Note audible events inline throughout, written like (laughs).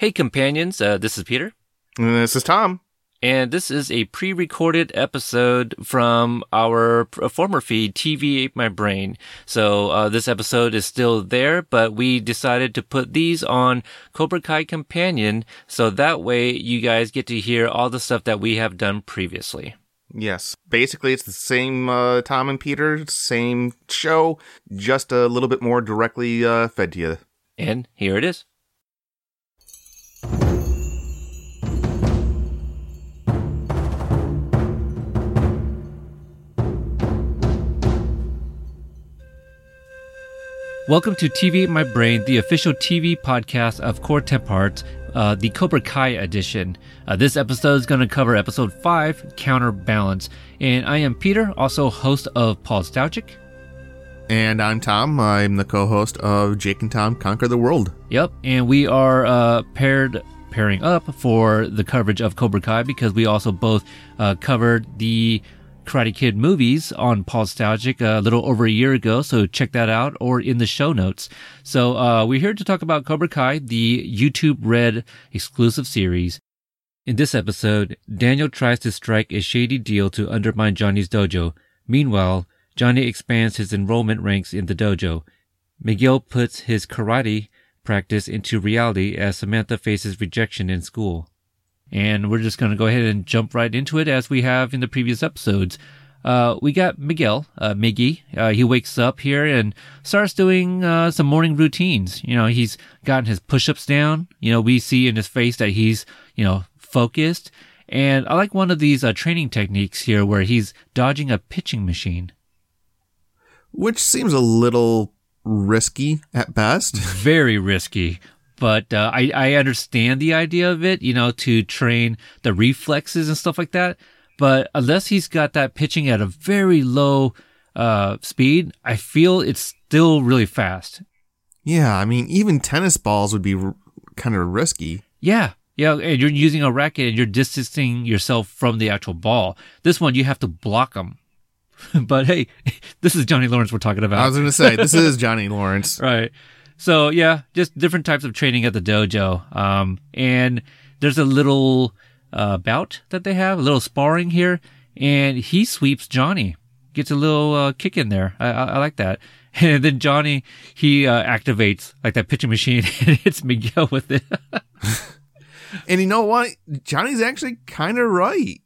Hey, companions, uh, this is Peter. And this is Tom. And this is a pre recorded episode from our former feed, TV Ate My Brain. So, uh, this episode is still there, but we decided to put these on Cobra Kai Companion. So that way you guys get to hear all the stuff that we have done previously. Yes. Basically, it's the same uh, Tom and Peter, same show, just a little bit more directly uh, fed to you. And here it is. Welcome to TV My Brain, the official TV podcast of Core Temp Hearts, uh, the Cobra Kai edition. Uh, this episode is going to cover episode 5, Counterbalance. And I am Peter, also host of Paulstalgic. And I'm Tom. I'm the co-host of Jake and Tom Conquer the World. Yep, and we are uh, paired pairing up for the coverage of Cobra Kai because we also both uh, covered the Karate Kid movies on Paulstalgic a little over a year ago, so check that out or in the show notes. So uh, we're here to talk about Cobra Kai, the YouTube Red exclusive series. In this episode, Daniel tries to strike a shady deal to undermine Johnny's dojo. Meanwhile, Johnny expands his enrollment ranks in the dojo. Miguel puts his karate practice into reality as Samantha faces rejection in school. And we're just going to go ahead and jump right into it as we have in the previous episodes. Uh, we got Miguel, uh, Miggy. Uh, he wakes up here and starts doing uh, some morning routines. You know, he's gotten his push-ups down. You know, we see in his face that he's, you know, focused. And I like one of these uh, training techniques here where he's dodging a pitching machine. Which seems a little risky at best. (laughs) Very risky but uh, I I understand the idea of it, you know, to train the reflexes and stuff like that. But unless he's got that pitching at a very low uh, speed, I feel it's still really fast. Yeah, I mean, even tennis balls would be r- kind of risky. Yeah, yeah, and you're using a racket and you're distancing yourself from the actual ball. This one, you have to block them. (laughs) but hey, (laughs) this is Johnny Lawrence we're talking about. I was going to say, this (laughs) is Johnny Lawrence. right. So yeah, just different types of training at the dojo. Um, and there's a little uh, bout that they have, a little sparring here, and he sweeps Johnny, gets a little uh, kick in there. I, I, I, like that. (laughs) And then Johnny he uh, activates like that pitching machine (laughs) and hits Miguel with it. (laughs) and you know what? Johnny's actually kind of right.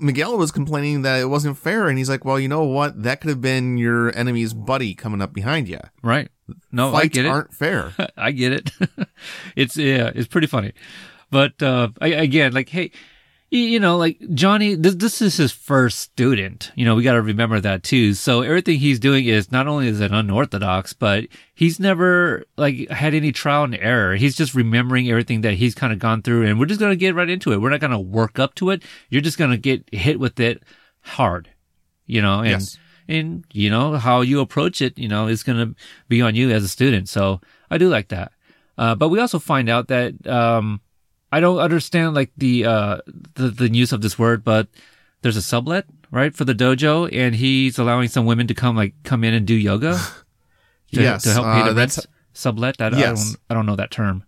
Miguel was complaining that it wasn't fair, and he's like, "Well, you know what? That could have been your enemy's buddy coming up behind you." Right. No, Fights I get it. aren't fair. (laughs) I get it. (laughs) it's yeah, it's pretty funny. But uh, I, again, like, hey, you know, like Johnny, this this is his first student. You know, we got to remember that too. So everything he's doing is not only is it unorthodox, but he's never like had any trial and error. He's just remembering everything that he's kind of gone through, and we're just gonna get right into it. We're not gonna work up to it. You're just gonna get hit with it hard. You know, and. Yes and you know how you approach it you know is going to be on you as a student so i do like that uh, but we also find out that um, i don't understand like the, uh, the the use of this word but there's a sublet right for the dojo and he's allowing some women to come like come in and do yoga (laughs) to, yes to help pay the uh, rent sublet that yes. I, don't, I don't know that term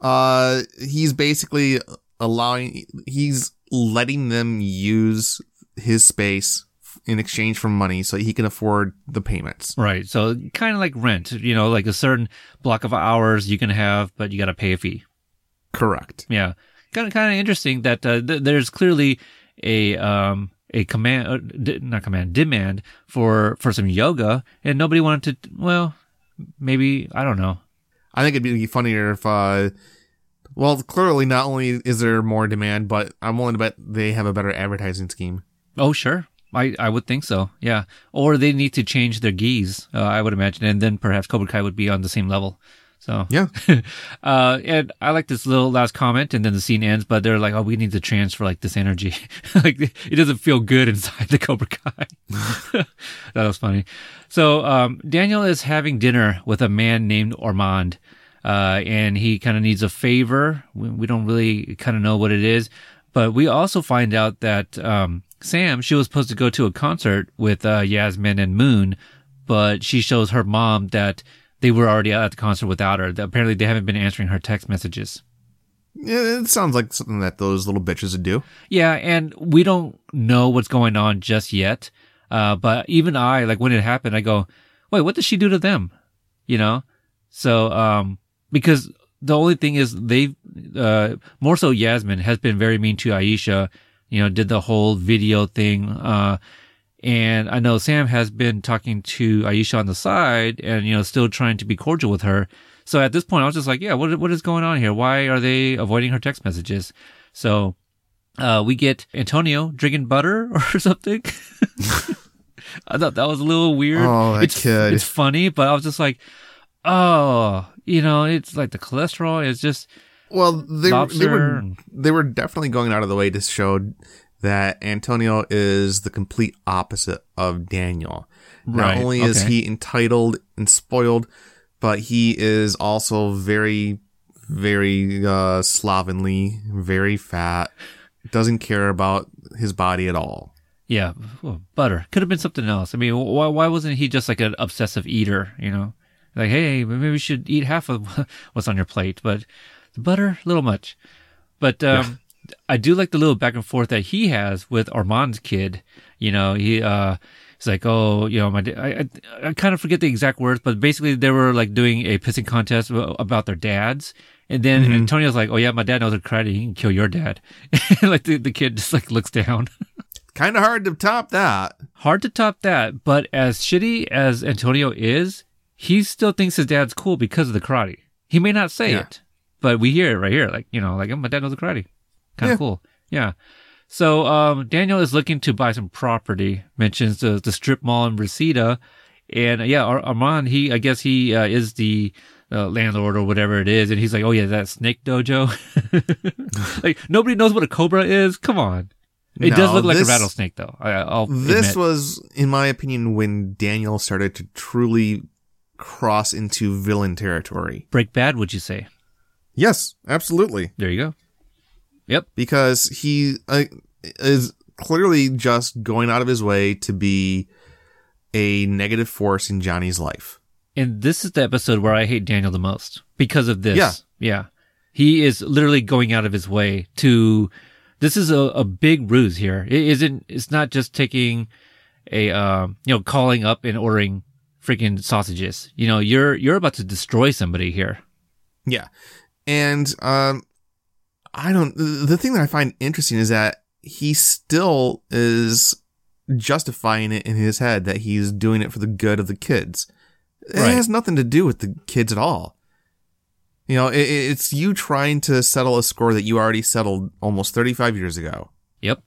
uh he's basically allowing he's letting them use his space in exchange for money so he can afford the payments. Right. So kind of like rent, you know, like a certain block of hours you can have, but you got to pay a fee. Correct. Yeah. Kind of, kind of interesting that uh, th- there's clearly a, um, a command, uh, d- not command, demand for, for some yoga and nobody wanted to, well, maybe, I don't know. I think it'd be funnier if, uh, well, clearly not only is there more demand, but I'm willing to bet they have a better advertising scheme. Oh, sure. I, I would think so. Yeah. Or they need to change their gis, uh, I would imagine. And then perhaps Cobra Kai would be on the same level. So, yeah. (laughs) uh, and I like this little last comment and then the scene ends, but they're like, oh, we need to transfer like this energy. (laughs) like it doesn't feel good inside the Cobra Kai. (laughs) that was funny. So, um, Daniel is having dinner with a man named Armand. Uh, and he kind of needs a favor. We, we don't really kind of know what it is, but we also find out that, um, Sam, she was supposed to go to a concert with uh, Yasmine and Moon, but she shows her mom that they were already at the concert without her. Apparently, they haven't been answering her text messages. Yeah, it sounds like something that those little bitches would do. Yeah, and we don't know what's going on just yet. Uh, but even I, like when it happened, I go, wait, what did she do to them? You know? So, um, because the only thing is they, uh, more so Yasmine has been very mean to Aisha, you know, did the whole video thing. Uh, and I know Sam has been talking to Aisha on the side and, you know, still trying to be cordial with her. So at this point, I was just like, yeah, what, what is going on here? Why are they avoiding her text messages? So, uh, we get Antonio drinking butter (laughs) or something. (laughs) I thought that was a little weird. Oh, that it's, kid. It's funny, but I was just like, oh, you know, it's like the cholesterol is just Well, they, they were they were definitely going out of the way to show that Antonio is the complete opposite of Daniel. Not Right, only is okay. he entitled and spoiled, but he is also very, very uh, slovenly, very fat. Doesn't care about his body at all. Yeah, well, butter could have been something else. I mean, why why wasn't he just like an obsessive eater? You know, like hey, maybe we should eat half of (laughs) what's on your plate, but the butter a little much. But um, I do like the little back and forth that he has with Armand's kid. You know, he uh, he's like, oh, you know, my I, I I kind of forget the exact words, but basically they were like doing a pissing contest about their dads. And then Mm-hmm. Antonio's like, "Oh yeah, my dad knows a karate. He can kill your dad." (laughs) like the, the kid just like looks down. (laughs) Kind of hard to top that. Hard to top that, but as shitty as Antonio is, he still thinks his dad's cool because of the karate. He may not say Yeah. it, but we hear it right here. Like, you know, like, oh, my dad knows the karate. Kind of Yeah. cool. Yeah. So, um, Daniel is looking to buy some property, mentions the, the strip mall in Reseda. And uh, yeah, Ar- Armand, he, I guess he, uh, is the, uh, landlord or whatever it is. And he's like, oh yeah, that snake dojo. (laughs) like, nobody knows what a cobra is. Come on. It does look like this- a rattlesnake though. I, I'll This admit. was, in my opinion, when Daniel started to truly cross into villain territory. Break Bad, would you say? Yes, absolutely. There you go. Yep. because he uh, is clearly just going out of his way to be a negative force in Johnny's life. And this is the episode where I hate Daniel the most because of this. Yeah. Yeah. He is literally going out of his way to, this is a, a big ruse here. It isn't, it's not just taking a, um, you know, calling up and ordering freaking sausages. You know, you're, you're about to destroy somebody here. Yeah. And um I don't the thing that I find interesting is that he still is justifying it in his head that he's doing it for the good of the kids. It has nothing to do with the kids at all. You know, it, it's you trying to settle a score that you already settled almost 35 years ago. Yep.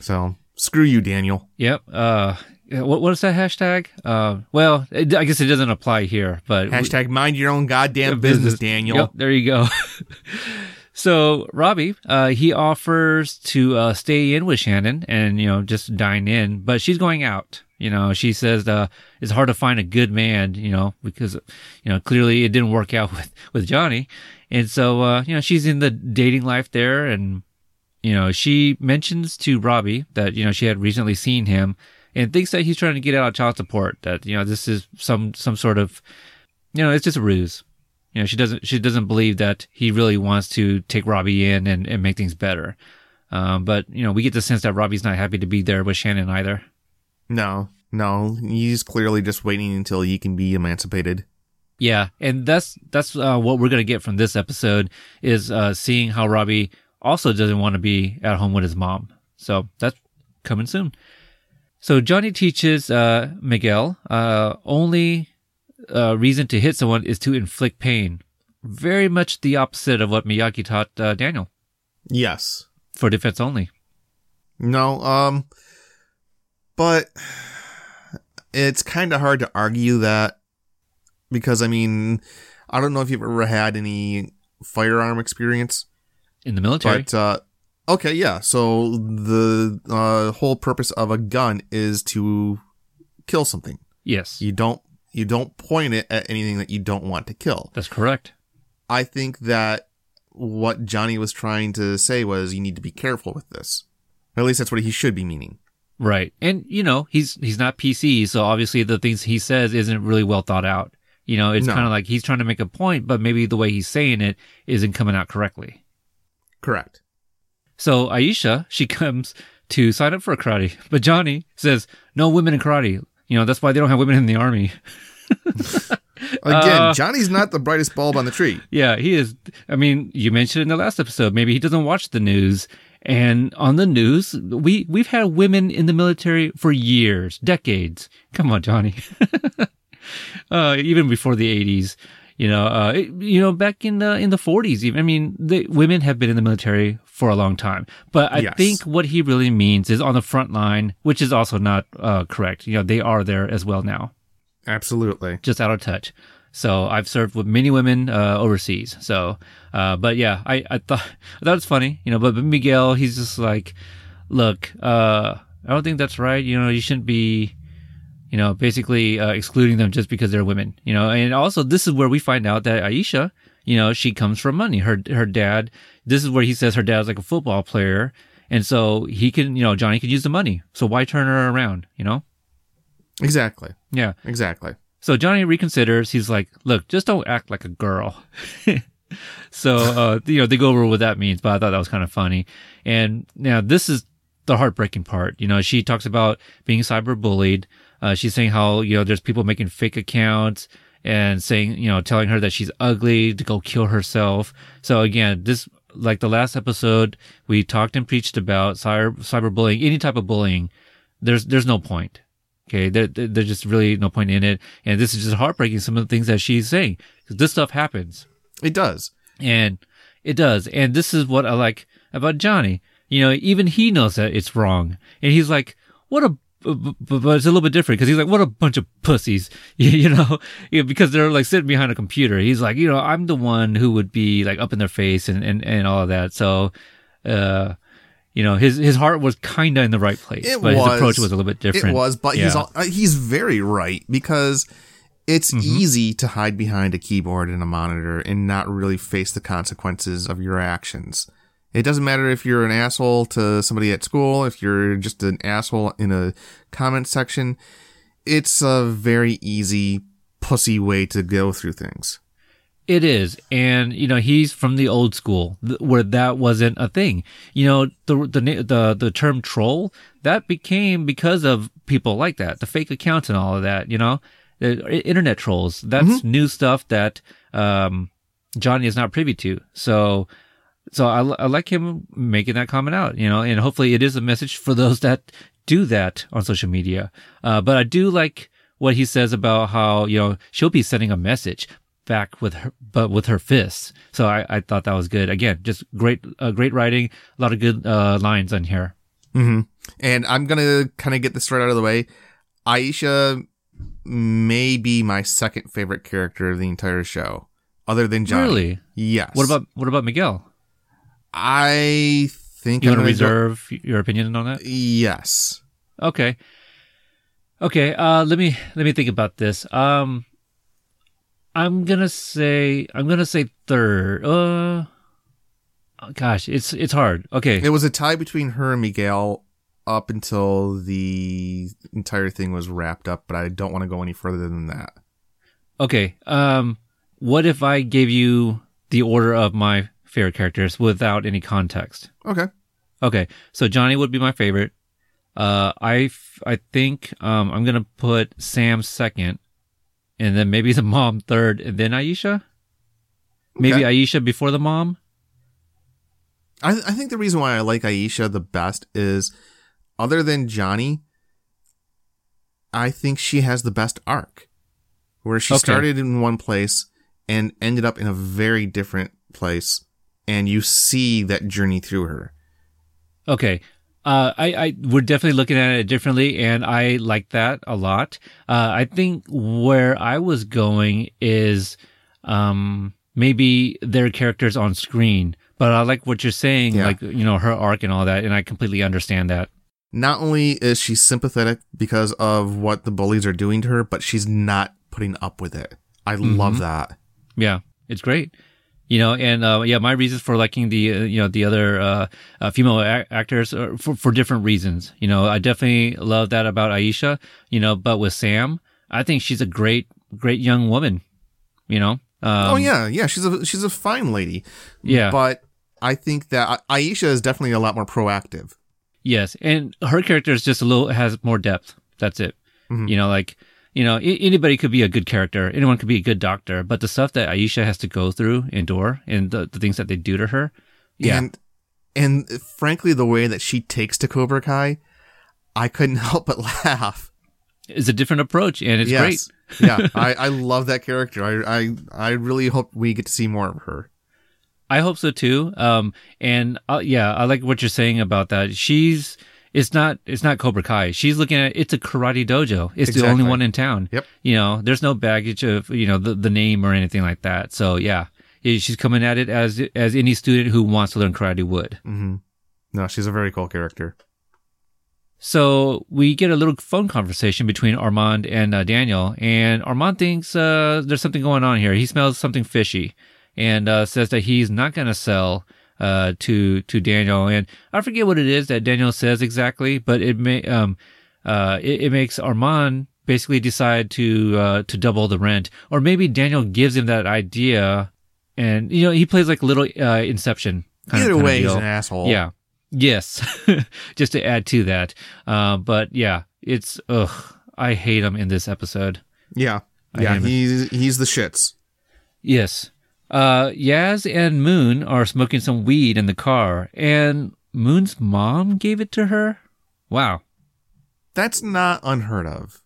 So, screw you, Daniel. Yep. Uh, what, what is that hashtag? Uh, well, it, I guess it doesn't apply here, but Hashtag mind your own goddamn business, Daniel. Yep, there you go. (laughs) so Robbie, uh, he offers to uh, stay in with Shannon and you know just dine in, but she's going out. You know, she says uh, it's hard to find a good man. You know, because you know clearly it didn't work out (laughs) with with Johnny, and so uh, you know she's in the dating life there, and you know she mentions to Robbie that you know she had recently seen him and thinks that he's trying to get out of child support. That you know this is some some sort of you know it's just a ruse you know she doesn't she doesn't believe that he really wants to take robbie in and, and make things better. Um, but you know we get the sense that robbie's not happy to be there with shannon either. No, no, he's clearly just waiting until he can be emancipated. yeah and that's that's uh, what we're gonna get from this episode is uh, seeing how robbie also doesn't want to be at home with his mom. So that's coming soon. So johnny teaches uh, miguel uh, only uh, reason to hit someone is to inflict pain very much the opposite of what miyagi taught uh, daniel Yes. for defense only No, um, but it's kind of hard to argue that because, I mean, I don't know if you've ever had any firearm experience, in the military. but, uh, okay, yeah. So the, uh, whole purpose of a gun is to kill something. yes, You don't, you don't point it at anything that you don't want to kill. that's correct. I think that what Johnny was trying to say was you need to be careful with this. At least that's what he should be meaning. Right. And you know, he's he's not PC, so obviously the things he says isn't really well thought out. You know, it's No. kind of like he's trying to make a point, but maybe the way he's saying it isn't coming out correctly. Correct. So Aisha, she (laughs) comes to sign up for karate, but Johnny says no women in karate. You know that's why they don't have women in the army. (laughs) Again, Uh, Johnny's not the brightest bulb on the tree. Yeah, he is. I mean, you mentioned in the last episode, maybe he doesn't watch the news. And on the news, we we've had women in the military for years, decades. Come on, Johnny. (laughs) uh, even before the eighties, you know, uh, you know, back in the in the forties, even. I mean, the women have been in the military for a long time. But I Yes. think what he really means is on the front line, which is also not uh, correct. You know, they are there as well now Absolutely. just out of touch. So I've served with many women uh, overseas. So, uh, but yeah, I, I thought (laughs) I thought it's funny, you know. But, but Miguel, he's just like, look, uh, I don't think that's right. You know, you shouldn't be, you know, basically uh, excluding them just because they're women. You know, and also this is where we find out that Aisha, you know, she comes from money. Her her dad. This is where he says her dad's like a football player, and so he can, you know, Johnny can use the money. So why turn her around? You know? Exactly. Yeah. Exactly. So Johnny reconsiders. He's like, "Look, just don't act like a girl." (laughs) so uh, you know they go over what that means, but I thought that was kind of funny. And now this is the heartbreaking part. You know, she talks about being cyberbullied. Uh, she's saying how you know there's people making fake accounts and saying you know telling her that she's ugly to go kill herself. So again, this like the last episode we talked and preached about cyber cyberbullying, any type of bullying. There's there's no point. Okay, there, there- there's just really no point in it, and this is just heartbreaking. Some of the things that she's saying because this stuff happens, It does. and it does. And this is what I like about Johnny. You know, even he knows that it's wrong, and he's like, "What a." b- b- But it's a little bit different because he's like, "What a bunch of pussies," (laughs) you know, (laughs) Yeah, because they're like sitting behind a computer. He's like, you know, I'm the one who would be like up in their face and and and all of that. So, uh, you know, his his heart was kind of in the right place, It but was. his approach was a little bit different. It was, but he's all, uh, he's very right because it's Mm-hmm. easy to hide behind a keyboard and a monitor and not really face the consequences of your actions. It doesn't matter if you're an asshole to somebody at school, if you're just an asshole in a comment section. It's a very easy pussy way to go through things. It is, and you know he's from the old school th- where that wasn't a thing. You know the the the the term troll that became because of people like that, the fake accounts and all of that. You know, the internet trolls. That's new stuff that um, Johnny is not privy to. So, so I, I like him making that comment out. You know, and hopefully it is a message for those that do that on social media. Uh, but I do like what he says about how you know she'll be sending a message back with her, but with her fists. So I, I thought that was good. Again, just great, uh, great writing. A lot of good uh, lines on here. hmm And I'm gonna kind of get this right out of the way. Aisha may be my second favorite character of the entire show, other than Johnny. Really? Yes. What about what about Miguel? I think You want to gonna go- reserve your opinion on that? Yes. Okay. Okay. Uh, let me let me think about this. Um, I'm gonna say I'm gonna say third. Uh, gosh, it's it's hard. Okay. It was a tie between her and Miguel up until the entire thing was wrapped up, but I don't want to go any further than that. Okay. Um, what if I gave you the order of my favorite characters without any context? Okay. Okay. So Johnny would be my favorite. Uh, I, f- I think, um, I'm going to put Sam second and then maybe (laughs) the mom third and then Aisha. Maybe Okay. Aisha before the mom. I, I think the reason why I like Aisha the best is, other than Johnny, I think she has the best arc, where she Okay. started in one place and ended up in a very different place, and you see that journey through her. Okay. Uh, I, I, we're definitely looking at it differently and I like that a lot. Uh, I think where I was going is, um, maybe their characters on screen, but I like what you're saying, Yeah. like, you know, her arc and all that. And I completely understand that. Not only is she sympathetic because of what the bullies are doing to her, but she's not putting up with it. I love that. Yeah. It's great. You know, and, uh, yeah, my reasons for liking the, uh, you know, the other, uh, uh female a- actors are for, for different reasons. You know, I definitely love that about Aisha, you know, but with Sam, I think she's a great, great young woman, you know? Um, oh yeah, yeah, she's a she's a fine lady. Yeah. But I think that Aisha is definitely a lot more proactive. Yes, and her character is just a little has more depth. That's it. Mm-hmm. You know, like you know, anybody could be a good character. Anyone could be a good doctor. But the stuff that Aisha has to go through, endure, and the, the things that they do to her, yeah. And, and frankly, the way that she takes to Cobra Kai, I couldn't (laughs) help but laugh. It's a different approach, and it's yes. great. yeah, I, I love that character. I, I I really hope we get to see more of her. I hope so too. Um, and uh, yeah, I like what you're saying about that. She's it's not it's not Cobra Kai. She's looking at it's a karate dojo. It's exactly. the only one in town. Yep. You know, there's no baggage of you know the the name or anything like that. So yeah, she's coming at it as as any student who wants to learn karate would. Mm-hmm. No, she's a very cool character. So we get a little phone conversation between Armand and uh, Daniel, and Armand thinks uh, there's something going on here. He smells something fishy, and uh, says that he's not going to sell uh, to to Daniel, and I forget what it is that Daniel says exactly, but it may um uh it, it makes Armand basically decide to uh to double the rent, or maybe Daniel gives him that idea, and you know he plays like a little uh, Inception. Kind Either of, way, he's an asshole. Yeah. Yes. (laughs) Just to add to that, uh, but yeah, it's ugh. I hate him in this episode. Yeah. yeah, he's he's the shits. Yes. Uh, Yaz and Moon are smoking some weed in the car, and Moon's mom gave it to her. Wow, that's not unheard of,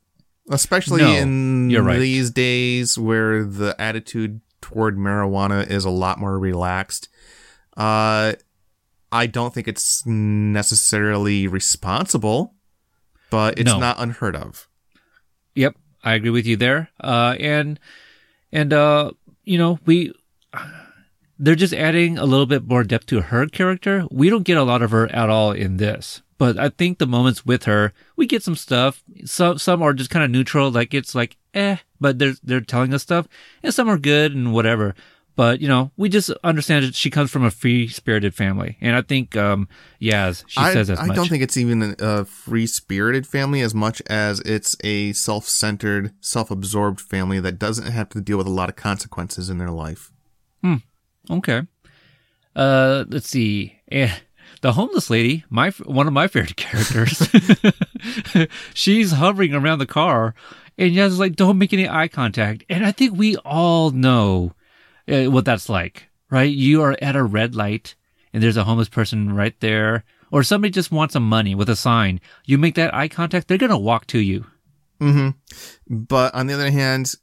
especially no, in right. these days where the attitude toward marijuana is a lot more relaxed. Uh, I don't think it's necessarily responsible, but it's no. not unheard of. Yep, I agree with you there. Uh, and and uh, you know, we they're just adding a little bit more depth to her character. We don't get a lot of her at all in this, but I think the moments with her, we get some stuff. Some some are just kind of neutral, like it's like eh, but they're they're telling us stuff, and some are good and whatever. But you know, we just understand that she comes from a free spirited family, and I think um, Yaz she I, says as I much. don't think it's even a free spirited family as much as it's a self centered, self absorbed family that doesn't have to deal with a lot of consequences in their life. Hmm. Okay. Uh, let's see. Eh, the homeless lady, my one of my favorite (laughs) characters. (laughs) she's hovering around the car, and Yaz like, "Don't make any eye contact." And I think we all know uh, what that's like, right? You are at a red light, and there's a homeless person right there, or somebody just wants some money with a sign. You make that eye contact, they're gonna walk to you. Hmm. But on the other hand,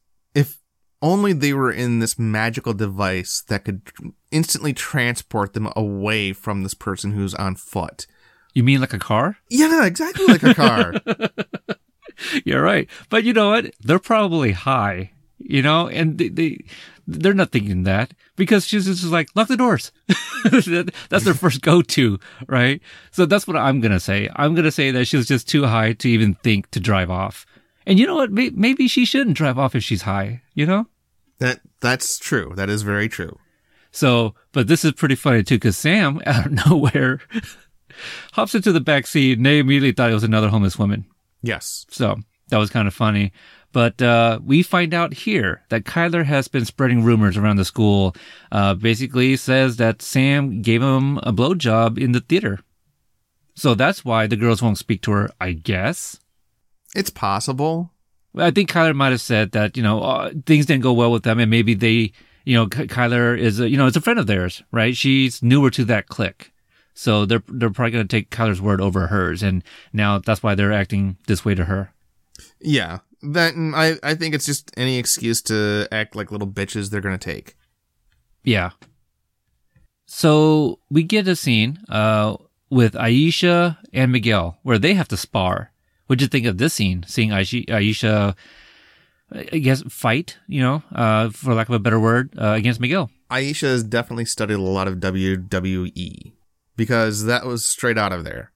only they were in this magical device that could instantly transport them away from this person who's on foot. You mean like a car? Yeah, exactly like a car. (laughs) You're right. But you know what? They're probably high, you know, and they, they they're not thinking that because she's just like lock the doors. (laughs) that's their first go to, right? So that's what I'm gonna say. I'm gonna say that she was just too high to even think to drive off. And you know what? Maybe she shouldn't drive off if she's high. You know? That that's true. That is very true. So, but this is pretty funny too, because Sam (laughs) out of nowhere (laughs) hops into the back seat, and they immediately thought it was another homeless woman. Yes. So that was kind of funny. But uh, we find out here that Kyler has been spreading rumors around the school. Uh, basically, says that Sam gave him a blowjob in the theater. So that's why the girls won't speak to her, I guess. It's possible. I think Kyler might have said that you know uh, things didn't go well with them, and maybe they, you know, Kyler is a, you know is a friend of theirs, right? She's newer to that clique, so they're they're probably going to take Kyler's word over hers, and now that's why they're acting this way to her. Yeah, that I I think it's just any excuse to act like little bitches they're going to take. Yeah. So we get a scene uh, with Aisha and Miguel where they have to spar What'd you think of this scene? Seeing Aisha, I guess, fight, you know, uh, for lack of a better word, uh, against Miguel. Aisha has definitely studied a lot of WWE because that was straight out of there.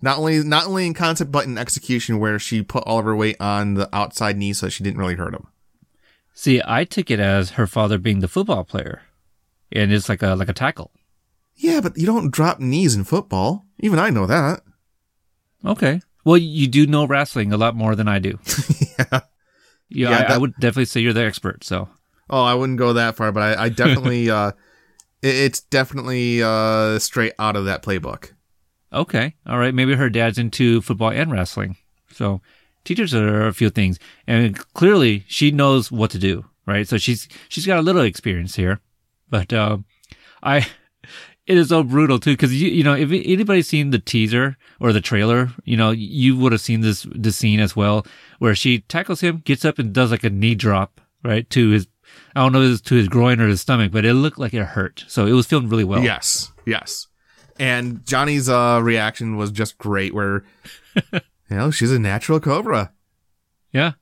Not only not only in concept but in execution, where she put all of her weight on the outside knee so she didn't really hurt him. See, I took it as her father being the football player, and it's like a like a tackle. Yeah, but you don't drop knees in football. Even I know that. Okay. Well, you do know wrestling a lot more than I do. (laughs) yeah. Yeah, I, that, I, would definitely say you're the expert. So. Oh, I wouldn't go that far, but I, I (laughs) definitely, uh, It- It's definitely uh, straight out of that playbook. Okay. All right. Maybe her dad's into football and wrestling. So teachers her a few things. And clearly she knows what to do, right? So she's, she's got a little experience here. But, um, I, it is so brutal too. Cause you, you know, if anybody's seen the teaser or the trailer, you know, you would have seen this, this scene as well, where she tackles him, gets up and does like a knee drop, right? To his, I don't know if it's to his groin or his stomach, but it looked like it hurt. So it was filmed really well. Yes, yes. And Johnny's uh, reaction was just great. Where (laughs) you know she's a natural cobra. Yeah.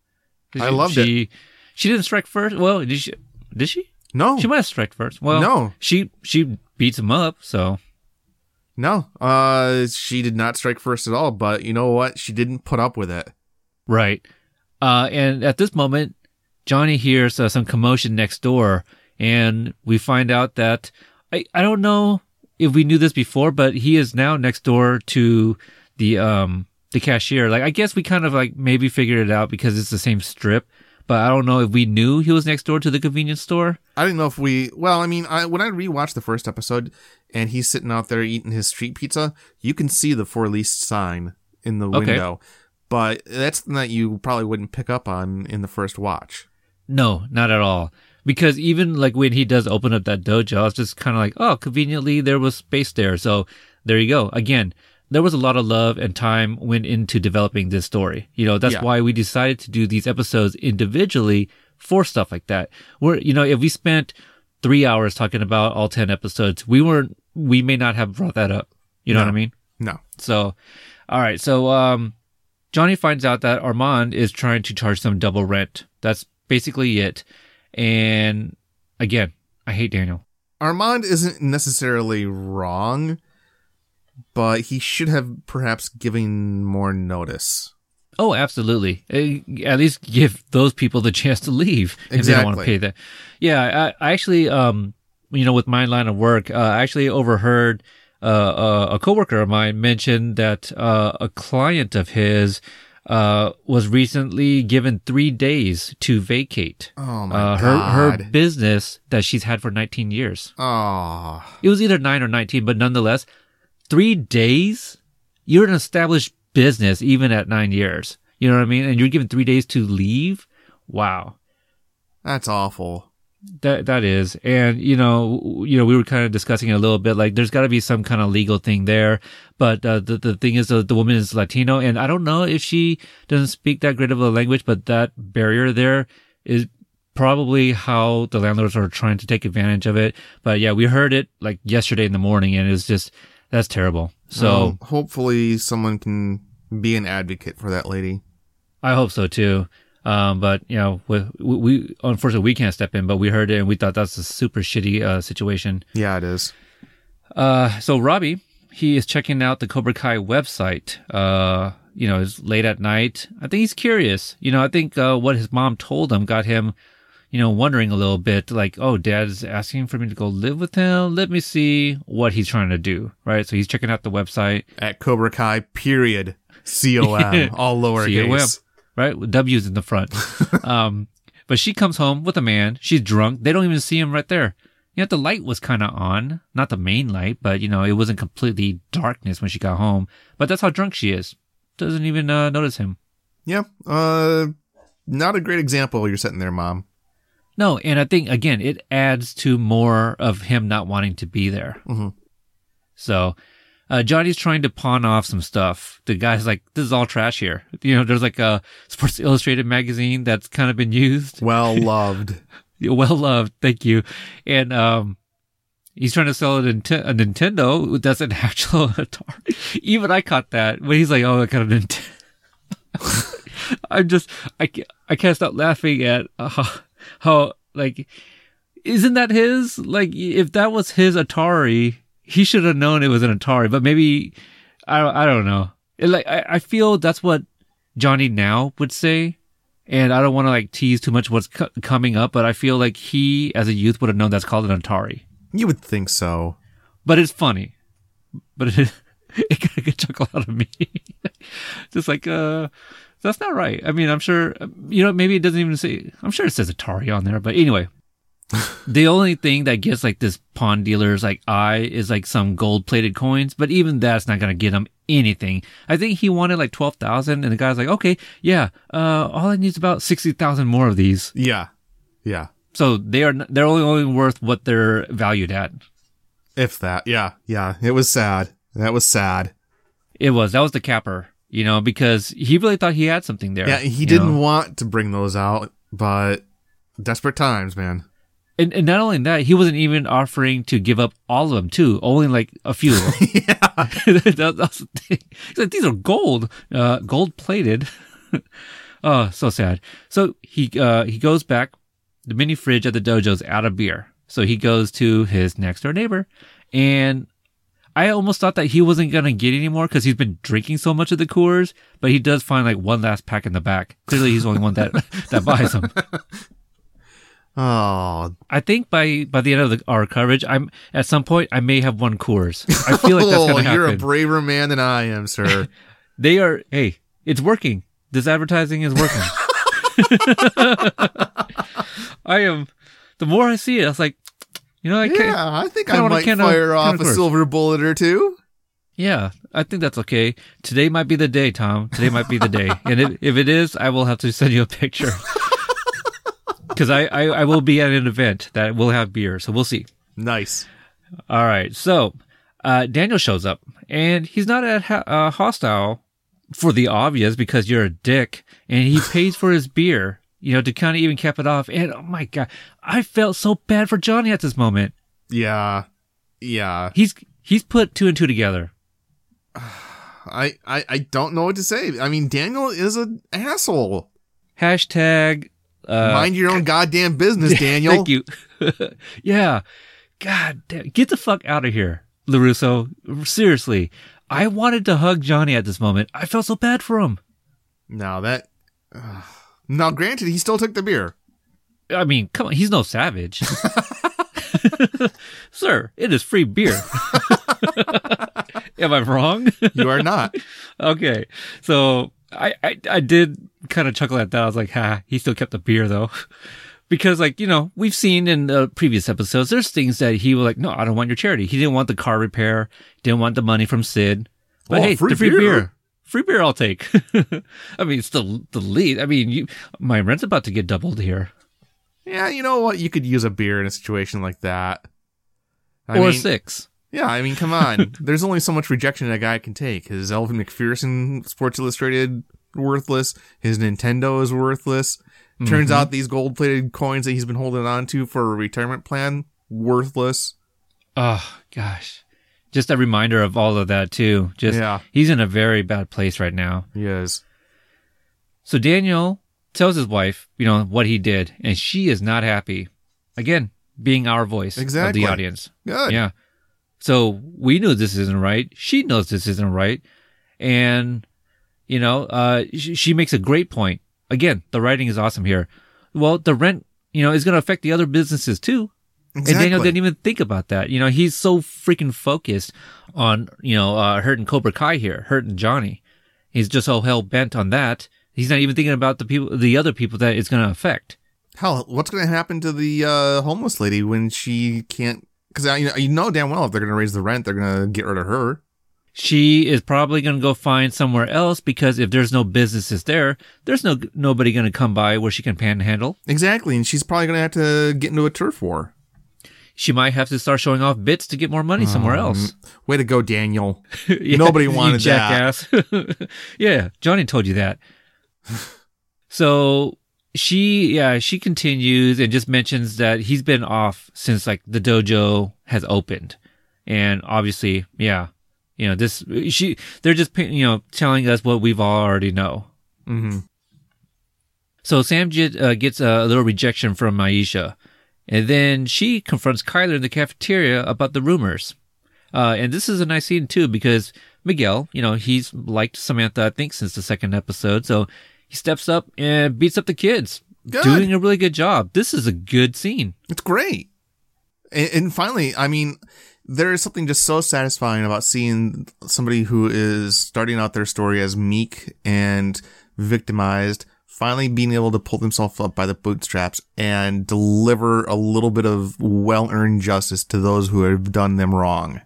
I loved she, She didn't strike first. Well, did she? Did she? No, She might have struck first. Well, No. She she beats him up. So no. Uh, she did not strike first at all. But you know what? She didn't put up with it. right. Uh, and at this moment, Johnny hears uh, some commotion next door, and we find out that I I don't know if we knew this before, but he is now next door to the um the cashier. Like I guess we kind of like maybe figured it out because it's the same strip. But I don't know if we knew he was next door to the convenience store. I didn't know if we. Well, I mean, I, when I rewatched the first episode, and he's sitting out there eating his street pizza, you can see the for lease sign in the Okay. window. But that's something that you probably wouldn't pick up on in the first watch. No, not at all. Because even like when he does open up that dojo, I was just kind of like, oh, conveniently there was space there. So there you go. Again, there was a lot of love and time went into developing this story. You know, that's Yeah. why we decided to do these episodes individually for stuff like that. Where, you know, if we spent three hours talking about all 10 episodes, we weren't, we may not have brought that up. You know No. what I mean? No. So, all right. So, um, Johnny finds out that Armand is trying to charge them double rent. That's basically it. And again, I hate Daniel. Armand isn't necessarily wrong, but he should have perhaps given more notice. Oh, absolutely. Uh, At least give those people the (laughs) chance to leave if they don't want to pay that. Yeah, I, I actually, um, you know, with my line of work, uh, I actually overheard uh, uh, a coworker of mine mention that uh, a client of his uh, was recently given three days to vacate Oh my her her business that she's had for 19 years. oh. It was either nine or 19, but nonetheless, three days. You're an established business even at nine years. You know what I mean? And you're given three days to leave. Wow. That's awful. That that is, and you know, you know, we were kind of discussing it a little bit. Like, there's got to be some kind of legal thing there. But uh, the the thing is, uh, the woman is Latino, and I don't know if she doesn't speak that great of a language. But that barrier there is probably how the landlords are trying to take advantage of it. But yeah, we heard it like yesterday in the morning, and it's just that's terrible. So Well, hopefully someone can be an advocate for that lady. I hope so too. Um, but you know, we, we unfortunately we can't step in, but we heard it and we thought that's a super shitty uh, situation. Yeah, it is. Uh, so Robbie, he is checking out the Cobra Kai website. Uh, you know, it's late at night. I think he's curious. You know, I think uh, what his mom told him got him, you know, wondering a little bit. Like, oh, Dad is asking for me to go live with him. Let me see what he's trying to do. Right. So he's checking out the website. At Cobra Kai, period. C O M, (laughs) all lowercase. Right? W's in the front. (laughs) um, but she comes home with a man. She's drunk. They don't even see him right there. You know, the light was kind of on, not the main light, but you know, it wasn't completely darkness when she got home. But that's how drunk she is. Doesn't even uh, notice him. Yeah. Uh, not a great example you're setting there, Mom. No, and I think again, it adds to more of him not wanting to be there. Mhm. So, uh, Johnny's trying to pawn off some stuff. The guy's like, "This is all trash here." You know, there's like a Sports Illustrated magazine that's kind of been used. (laughs) Well (laughs) loved. well loved thank you and um he's trying to sell a, a nintendo that's (laughs) an actual atari even i caught that when he's like oh i got a nintendo i'm just i can't, I can't stop laughing at uh, how, like isn't that his like if that was his atari he should have known it was an atari but maybe i don't, I don't know It, like I, I feel that's what johnny now would say and I don't want to like tease too much what's co- coming up, but I feel like he, as a youth, would have known that's called an Atari. You would think so. But it's funny. But (laughs) it, it got a good chuckle out of me. (laughs) Just like, uh, that's not right. I mean, I'm sure, you know, maybe it doesn't even say, I'm sure it says Atari on there, but anyway. (laughs) the only thing that gets like this pawn dealer's like eye is like some gold plated coins, but even that's not gonna get him anything. I think he wanted like twelve thousand, and the guy's like, okay, yeah, uh, all I need is about sixty thousand more of these. Yeah. Yeah. So they are they're only only worth what they're valued at. If that. Yeah. Yeah. It was sad. That was sad. It was that was the capper, you know, because he really thought he had something there. Yeah. He didn't know? want to bring those out, but desperate times, man. And, and not only that, he wasn't even offering to give up all of them too. Only like a few. (laughs) (laughs) yeah. that, that's the thing. He's like, these are gold, uh, gold plated. (laughs) oh, so sad. So he, uh, he goes back. The mini fridge at the dojo's out of beer. So he goes to his next door neighbor and I almost thought that he wasn't going to get any more because he's been drinking so much of the Coors, but he does find like one last pack in the back. Clearly he's the only one that, (laughs) that buys them. Oh, I think by, by the end of the, our coverage, I'm at some point, I may have one Coors. I feel like that's (laughs) oh, going to happen. you're a braver man than I am, sir. (laughs) they are, hey, it's working. This advertising is working. I am, the more I see it, I was like, you know, I can't, yeah, I think I might can fire off of a silver bullet or two. yeah, I think that's okay. Today might be the day, Tom. Today might be the day. (laughs) and if, if it is, I will have to send you a picture. (laughs) Cause I, I, I will be at an event that will have beer. So we'll see. Nice. All right. So, uh, Daniel shows up and he's not at ha- uh, hostile for the obvious because you're a dick and he (laughs) pays for his beer, you know, to kind of even cap it off. And oh my God, I felt so bad for Johnny at this moment. Yeah. Yeah. He's, he's put two and two together. (sighs) I, I, I don't know what to say. I mean, Daniel is an asshole. Hashtag, uh, Mind your own (laughs) goddamn business, Daniel. Thank you. (laughs) yeah. God damn. Get the fuck out of here, LaRusso. Seriously. I wanted to hug Johnny at this moment. I felt so bad for him. Now that. Uh, now, granted, he still took the beer. I mean, come on, he's no savage. (laughs) Sir, it is free beer. (laughs) Am I wrong? You are not. (laughs) okay. So I, I, I did kind of chuckle at that. I was like, ha, he still kept the beer though. Because like, you know, we've seen in the previous episodes, there's things that he was like, no, I don't want your charity. He didn't want the car repair, didn't want the money from Sid. But Oh, hey, free the free beer. beer. Free beer I'll take. (laughs) I mean, it's the, the lead. I mean, you, my rent's about to get doubled here. Yeah, you know what? You could use a beer in a situation like that. I or mean, six. Yeah, I mean, come on. (laughs) There's only so much rejection a guy can take. His Elle Macpherson Sports Illustrated worthless. His Nintendo is worthless. Turns Mm-hmm. out these gold plated coins that he's been holding on to for a retirement plan worthless. Oh gosh. Just a reminder of all of that too. Just Yeah. he's in a very bad place right now. He is. So Daniel tells his wife, you know, what he did, and she is not happy. Again, being our voice Exactly. of the audience. Good. Yeah. So we knew this isn't right. She knows this isn't right. And, you know, uh, she, she makes a great point. Again, the writing is awesome here. Well, the rent, you know, is going to affect the other businesses too. Exactly. And Daniel didn't even think about that. You know, he's so freaking focused on, you know, uh, hurting Cobra Kai here, hurting Johnny. He's just so hell bent on that. He's not even thinking about the people, the other people that it's going to affect. Hell, what's going to happen to the uh, homeless lady when she can't? Because you know, you know damn well if they're going to raise the rent, they're going to get rid of her. She is probably going to go find somewhere else because if there's no businesses there, there's no nobody going to come by where she can panhandle. Exactly, and she's probably going to have to get into a turf war. She might have to start showing off bits to get more money somewhere else. Way to go, Daniel. (laughs) Yeah, Nobody wanted that. jackass. (laughs) yeah, Johnny told you that. (laughs) so she, yeah, she continues and just mentions that he's been off since like the dojo has opened, and obviously, yeah, you know this. She, they're just you know telling us what we've already know. hmm So Samjit uh, gets a little rejection from Maisha, and then she confronts Kyler in the cafeteria about the rumors. Uh, and this is a nice scene too because Miguel, you know, he's liked Samantha, I think, since the second episode. So he steps up and beats up the kids, Good. doing a really good job. This is a good scene. It's great. And, and finally, I mean, there is something just so satisfying about seeing somebody who is starting out their story as meek and victimized finally being able to pull himself up by the bootstraps and deliver a little bit of well-earned justice to those who have done them wrong.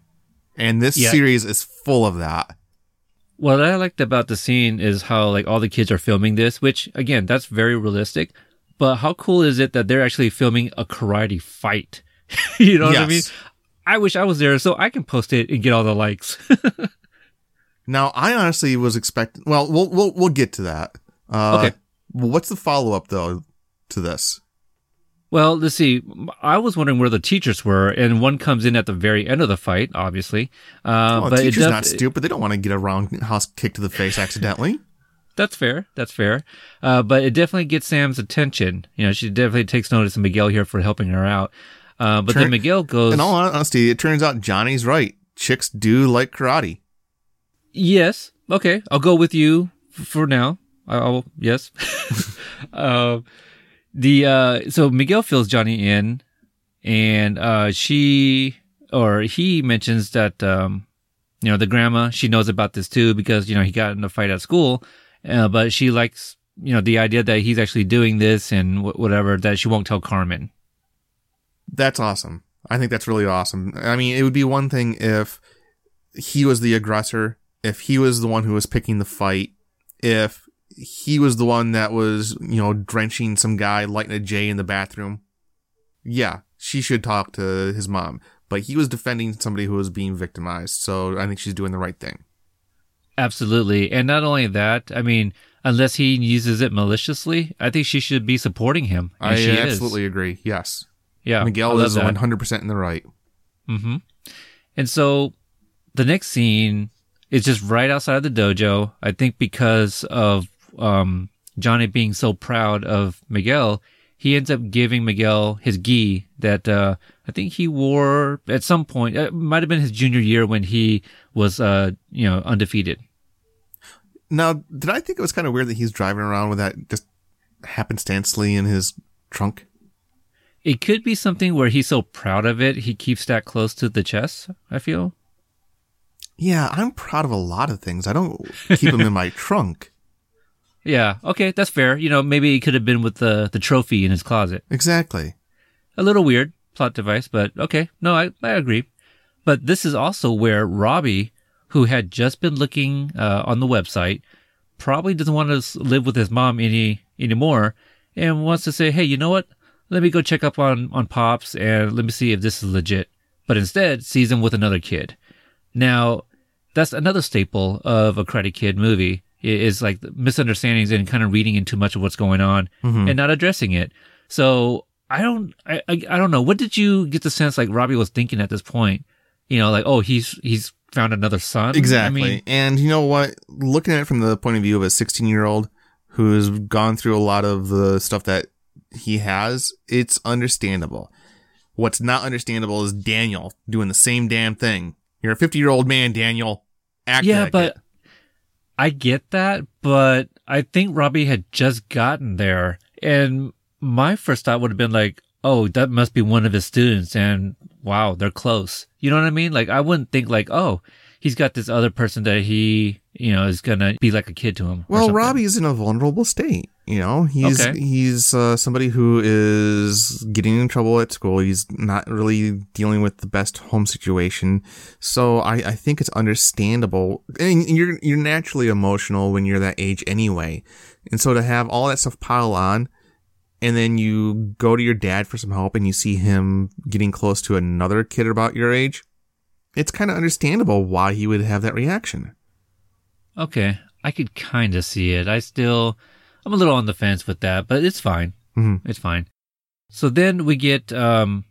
And this Yeah. series is full of that. What I liked about the scene is how like all the kids are filming this, which again, that's very realistic. But how cool is it that they're actually filming a karate fight? (laughs) you know what I mean? I wish I was there so I can post it and get all the likes. (laughs) Now, I honestly was expecting. Well, we'll we'll we'll get to that. Uh, Okay. What's the follow up though to this? well, let's see. I was wondering where the teachers were, and one comes in at the very end of the fight, obviously. Uh, Oh, but it teacher's def- not stupid. They don't want to get a roundhouse kick to the face accidentally. (laughs) That's fair. That's fair. Uh, but it definitely gets Sam's attention. You know, she definitely takes notice of Miguel here for helping her out. Uh, but then Miguel goes, In all honesty, it turns out Johnny's right. Chicks do like karate. yes, okay, I'll go with you f- for now. I- I'll, yes. uh, (laughs) the, uh, so Miguel fills Johnny in and, uh, she, or he mentions that, um, you know, the grandma, she knows about this too because, you know, he got in a fight at school. Uh, but she likes, you know, the idea that he's actually doing this and wh- whatever, that she won't tell Carmen. That's awesome. I think that's really awesome. I mean, it would be one thing if he was the aggressor, if he was the one who was picking the fight, if he was the one that was, you know, drenching some guy, lighting a J in the bathroom. Yeah, she should talk to his mom. But he was defending somebody who was being victimized, so I think she's doing the right thing. Absolutely. And not only that, I mean, unless he uses it maliciously, I think she should be supporting him. I she is. absolutely agree. Yes. Yeah. Miguel is that. 100% in the right. Mm-hmm. And so the next scene is just right outside of the dojo. I think because of um, Johnny being so proud of Miguel, he ends up giving Miguel his gi that uh, I think he wore at some point. It might have been his junior year when he was, uh, you know, undefeated. Now, did I think it was kind of weird that he's driving around with that just happenstancely in his trunk? It could be something where he's so proud of it, he keeps that close to the chest. I feel. Yeah, I'm proud of a lot of things. I don't keep them in my (laughs) trunk. Yeah. Okay, that's fair. You know, maybe it could have been with the the trophy in his closet. Exactly. A little weird plot device, but okay. No, I, I agree. But this is also where Robby, who had just been looking uh, on the website, probably doesn't want to live with his mom any anymore, and wants to say, "Hey, you know what? Let me go check up on on pops and let me see if this is legit." But instead, sees him with another kid. Now, that's another staple of a Karate Kid movie is like misunderstandings and kind of reading into too much of what's going on Mhm. and not addressing it. So I don't, I, I, I don't know. What did you get the sense like Robby was thinking at this point? You know, like, oh, he's, he's found another son. Exactly. I mean, and you know what? Looking at it from the point of view of a 16 year old who's gone through a lot of the stuff that he has, it's understandable. What's not understandable is Daniel doing the same damn thing. You're a 50 year old man, Daniel. Act yeah, like but it. I get that, but I think Robby had just gotten there. And my first thought would have been like, oh, that must be one of his students. And wow, they're close. You know what I mean? Like, I wouldn't think like, oh, he's got this other person that he, you know, is going to be like a kid to him. Well. Robby's in a vulnerable state. You know, he's Okay. he's uh, somebody who is getting in trouble at school. He's not really dealing with the best home situation. So I, I think it's understandable. And you're you're naturally emotional when you're that age anyway. And so to have all that stuff pile on, and then you go to your dad for some help, and you see him getting close to another kid about your age, it's kind of understandable why he would have that reaction. Okay, I could kind of see it. I still, I'm a little on the fence with that, but it's fine. Mhm. It's fine. So then we get um,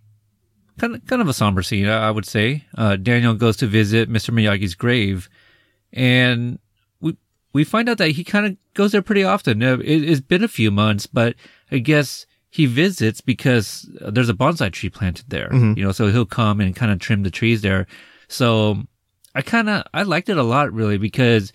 kind of kind of a somber scene, I would say. Uh, Daniel goes to visit Mr. Miyagi's grave, and we we find out that he kind of goes there pretty often. It, it's been a few months, but I guess he visits because there's a bonsai tree planted there. Mhm. You know, so he'll come and kind of trim the trees there. So I kind of I liked it a lot really because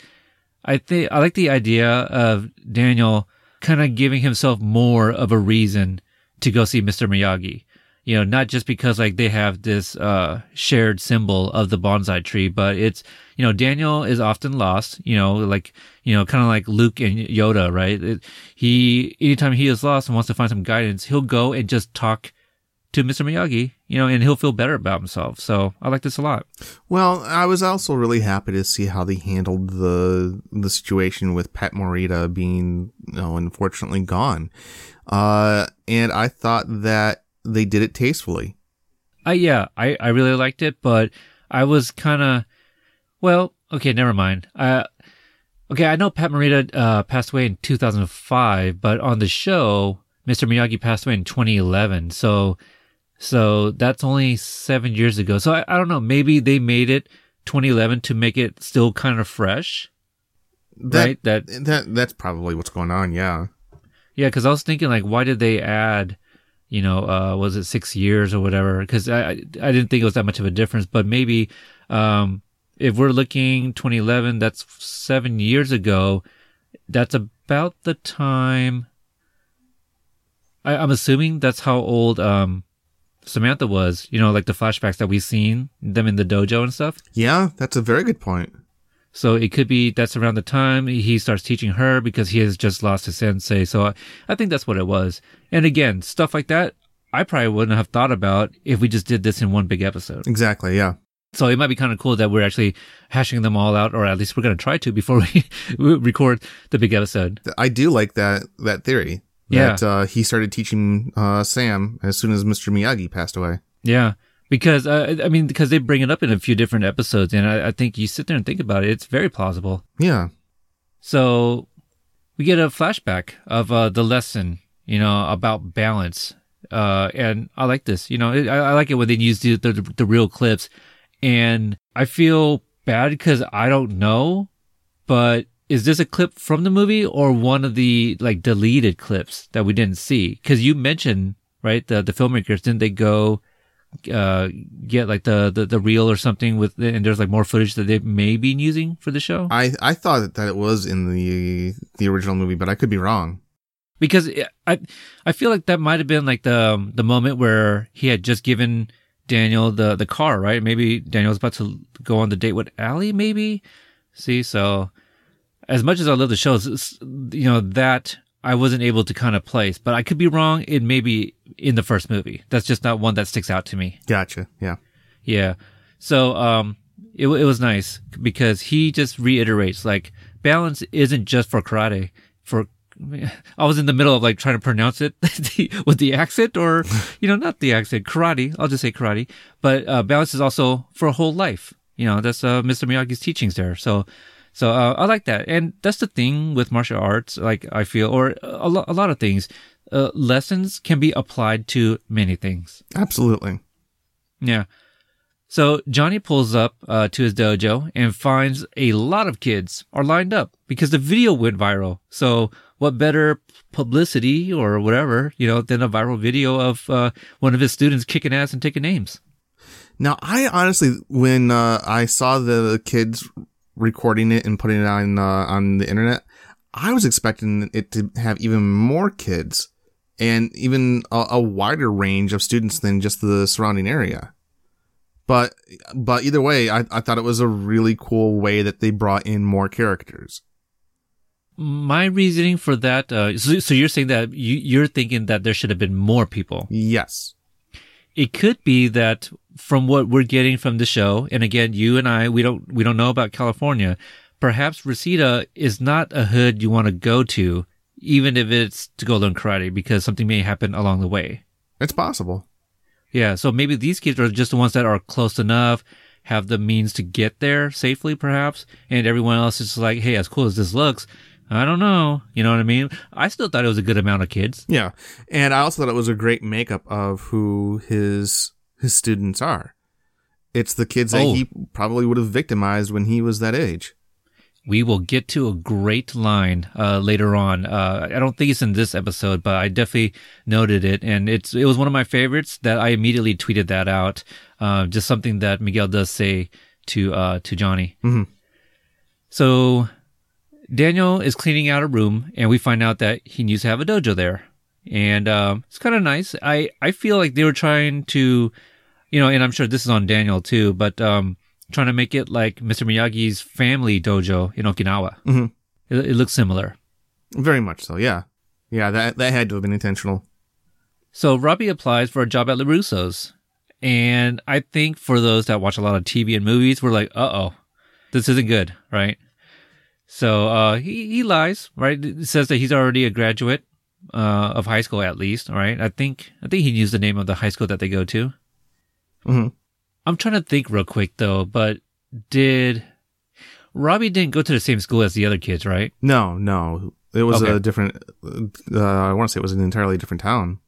I think I like the idea of Daniel kind of giving himself more of a reason to go see Mr. Miyagi. you know, not just because like they have this uh, shared symbol of the bonsai tree, but it's you know Daniel is often lost. You know, like you know, kind of like Luke and Yoda, right? It, he anytime he is lost and wants to find some guidance, he'll go and just talk to Mr. Miyagi, you know, and he'll feel better about himself. So I like this a lot. Well, I was also really happy to see how they handled the the situation with Pat Morita being, you know, unfortunately gone. Uh, and I thought that they did it tastefully. Uh, yeah, I, I really liked it, but I was kind of, well, okay, never mind. Uh, okay, I know Pat Morita uh, passed away in 2005, but on the show, Mr. Miyagi passed away in 2011. So, so that's only seven years ago. So I, I don't know. Maybe they made it 2011 to make it still kind of fresh. That, right? That that that's probably what's going on. Yeah. Yeah, because I was thinking like, why did they add, you know, uh, was it six years or whatever? Because I I didn't think it was that much of a difference, but maybe um, if we're looking 2011, that's seven years ago. That's about the time. I, I'm assuming that's how old um, Samantha was. You know, like the flashbacks that we've seen them in the dojo and stuff. Yeah, that's a very good point. So it could be that's around the time he starts teaching her because he has just lost his sensei. So I, I think that's what it was. And again, stuff like that, I probably wouldn't have thought about if we just did this in one big episode. Exactly. Yeah. So it might be kind of cool that we're actually hashing them all out, or at least we're going to try to before (laughs) we (laughs) record the big episode. I do like that that theory. That, yeah. Uh, he started teaching uh, Sam as soon as Mr. Miyagi passed away. Yeah. Because uh, I mean, because they bring it up in a few different episodes, and I, I think you sit there and think about it, it's very plausible. Yeah. So we get a flashback of uh, the lesson, you know, about balance, uh, and I like this. You know, I, I like it when they use the, the the real clips, and I feel bad because I don't know, but is this a clip from the movie or one of the like deleted clips that we didn't see? Because you mentioned right the the filmmakers didn't they go uh, get like the, the, the reel or something with, and there's like more footage that they may be using for the show? I, I thought that it was in the, the original movie, but I could be wrong. Because I, I feel like that might have been like the, um, the moment where he had just given Daniel the, the car, right? Maybe Daniel was about to go on the date with Ali, maybe? See, so as much as I love the show, you know, that I wasn't able to kind of place, but I could be wrong. It may be in the first movie. That's just not one that sticks out to me. Gotcha. Yeah. Yeah. So, um, it, it was nice because he just reiterates like balance isn't just for karate. For (laughs) I was in the middle of like trying to pronounce it (laughs) with the accent or, you know, not the accent, karate. I'll just say karate, but, uh, balance is also for a whole life. You know, that's, uh, Mr. Miyagi's teachings there. So, so uh, I like that, and that's the thing with martial arts. Like I feel, or a, lo- a lot of things, uh, lessons can be applied to many things. Absolutely. Yeah. So Johnny pulls up uh, to his dojo and finds a lot of kids are lined up because the video went viral. So what better publicity or whatever, you know, than a viral video of uh, one of his students kicking ass and taking names. Now, I honestly, when uh, I saw the kids recording it and putting it on uh, on the internet, I was expecting it to have even more kids and even a, a, wider range of students than just the surrounding area. But but either way, I, I thought it was a really cool way that they brought in more characters. My reasoning for that, uh, so, so you're saying that you, you're thinking that there should have been more people. Yes. It could be that from what we're getting from the show, and again, you and I, we don't we don't know about California. Perhaps Reseda is not a hood you want to go to, even if it's to go learn karate, because something may happen along the way. It's possible. Yeah, so maybe these kids are just the ones that are close enough, have the means to get there safely, perhaps, and everyone else is like, hey, as cool as this looks, I don't know. You know what I mean? I still thought it was a good amount of kids. Yeah. And I also thought it was a great makeup of who his his students are. It's the kids that oh. he probably would have victimized when he was that age. We will get to a great line uh, later on. Uh, I don't think it's in this episode, but I definitely noted it, and it's it was one of my favorites. That I immediately tweeted that out. Uh, just something that Miguel does say to uh, to Johnny. Mm-hmm. So Daniel is cleaning out a room, and we find out that he needs to have a dojo there. and um, it's kind of nice. I I feel like they were trying to, you know, and I'm sure this is on Daniel too, but um, trying to make it like Mr. Miyagi's family dojo in Okinawa. hmm It, it looks similar. Very much so. Yeah. Yeah. That that had to have been intentional. So Robby applies for a job at LaRusso's. And I think for those that watch a lot of TV and movies, we're like, uh oh, this isn't good, right? So uh, he, he lies, right? It says that he's already a graduate uh, of high school at least, right? I think I think he used the name of the high school that they go to. hmm I'm trying to think real quick though, but did Robby didn't go to the same school as the other kids, right? No, no. It was Okay. a different. Uh, I want to say it was an entirely different town.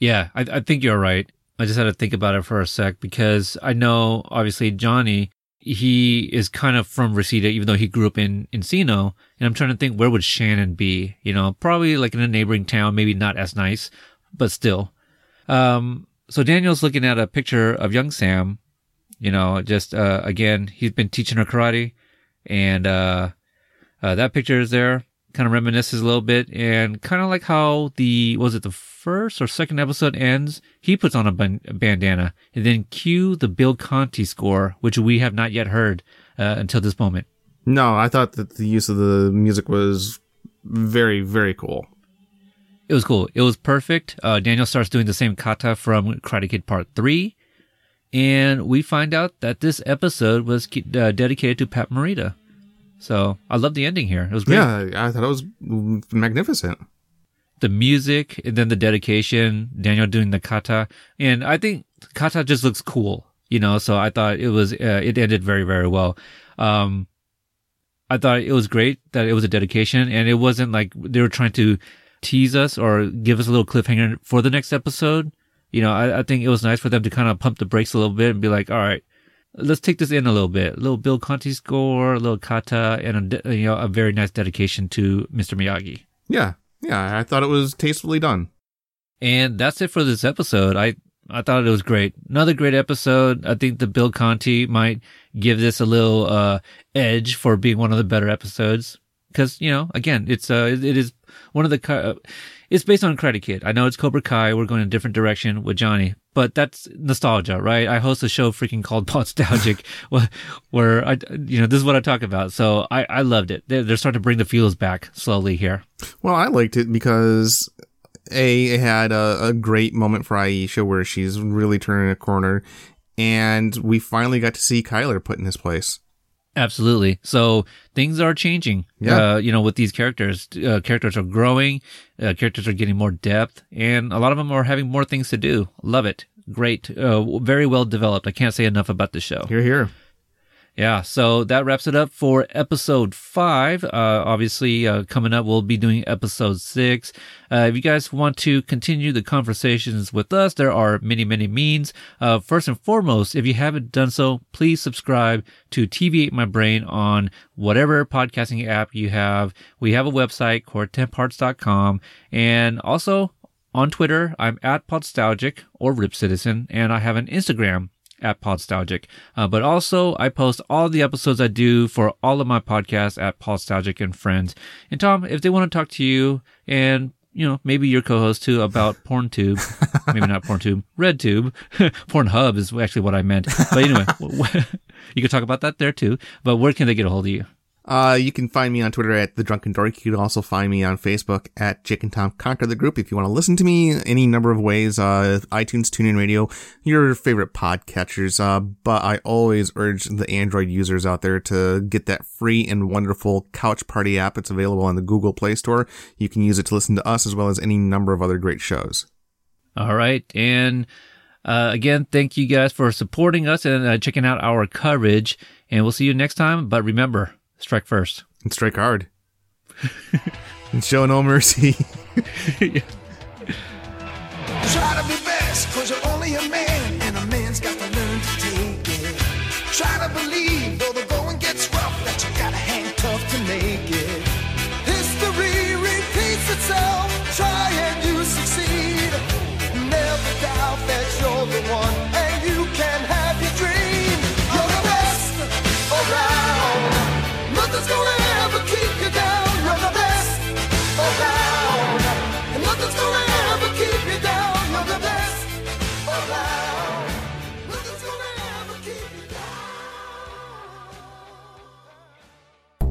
Yeah, I, I think you're right. I just had to think about it for a sec because I know obviously Johnny, he is kind of from Reseda, even though he grew up in Encino. And I'm trying to think where would Shannon be? You know, probably like in a neighboring town, maybe not as nice, but still. Um, so Daniel's looking at a picture of young Sam, you know, just, uh, again, he's been teaching her karate and, uh, uh, that picture is there, kind of reminisces a little bit, and kind of like how the was it the first or second episode ends. He puts on a, ban- a bandana, and then cue the Bill Conti score, which we have not yet heard uh, until this moment. No, I thought that the use of the music was very, very cool. It was cool. It was perfect. Uh, Daniel starts doing the same kata from Karate Kid Part Three, and we find out that this episode was uh, dedicated to Pat Morita. So I love the ending here. It was great. Yeah, I thought it was magnificent. the music and then the dedication, Daniel doing the kata. And I think kata just looks cool, you know, so I thought it was, uh, it ended very, very well. Um, I thought it was great that it was a dedication and it wasn't like they were trying to tease us or give us a little cliffhanger for the next episode. You know, I, I think it was nice for them to kind of pump the brakes a little bit and be like, all right, let's take this in a little bit. A little Bill Conti score, a little kata, and a, you know, a very nice dedication to Mr. Miyagi. Yeah, yeah, I thought it was tastefully done. And that's it for this episode. I I thought it was great. Another great episode. I think the Bill Conti might give this a little uh edge for being one of the better episodes cuz you know, again, it's uh it is one of the uh, it's based on Karate Kid. I know it's Cobra Kai. We're going a different direction with Johnny, but that's nostalgia, right? I host a show freaking called (laughs) Podstalgic where, where I, you know, this is what I talk about. So I, I loved it. They're, they're starting to bring the feels back slowly here. Well, I liked it because a it had a, a great moment for Aisha where she's really turning a corner, and we finally got to see Kyler put in his place. Absolutely. So things are changing. Yeah. Uh, you know, with these characters, uh, characters are growing, uh, characters are getting more depth, and a lot of them are having more things to do. Love it. Great. Uh, very well developed. I can't say enough about the show. Here, here. Yeah, so that wraps it up for episode five. Uh, obviously, uh, coming up, we'll be doing episode six. Uh, if you guys want to continue the conversations with us, there are many, many means. Uh, first and foremost, if you haven't done so, please subscribe to TV8 My Brain on whatever podcasting app you have. We have a website, core10parts.com, and also on Twitter, I'm at Podstalgic or Rip Citizen, and I have an Instagram at Podstalgic. Uh, but also, I post all the episodes I do for all of my podcasts at Podstalgic and Friends. And Tom, if they want to talk to you and you know, maybe your co-host too about (laughs) PornTube, maybe not PornTube, RedTube, (laughs) Pornhub is actually what I meant. But anyway, (laughs) you can talk about that there too. But where can they get a hold of you? Uh, you can find me on Twitter at the Drunken Dork. You can also find me on Facebook at Jake and Tom Conquer the Group. If you want to listen to me any number of ways, uh, iTunes, TuneIn Radio, your favorite podcatchers. Uh, but I always urge the Android users out there to get that free and wonderful Couch Party app. It's available on the Google Play Store. You can use it to listen to us as well as any number of other great shows. All right. And uh, again, thank you guys for supporting us and uh, checking out our coverage. And we'll see you next time. But remember, strike first. And strike hard. (laughs) and show no mercy. (laughs) Try to be best, cause you're only a man, and a man's got to learn to take it. Try to believe,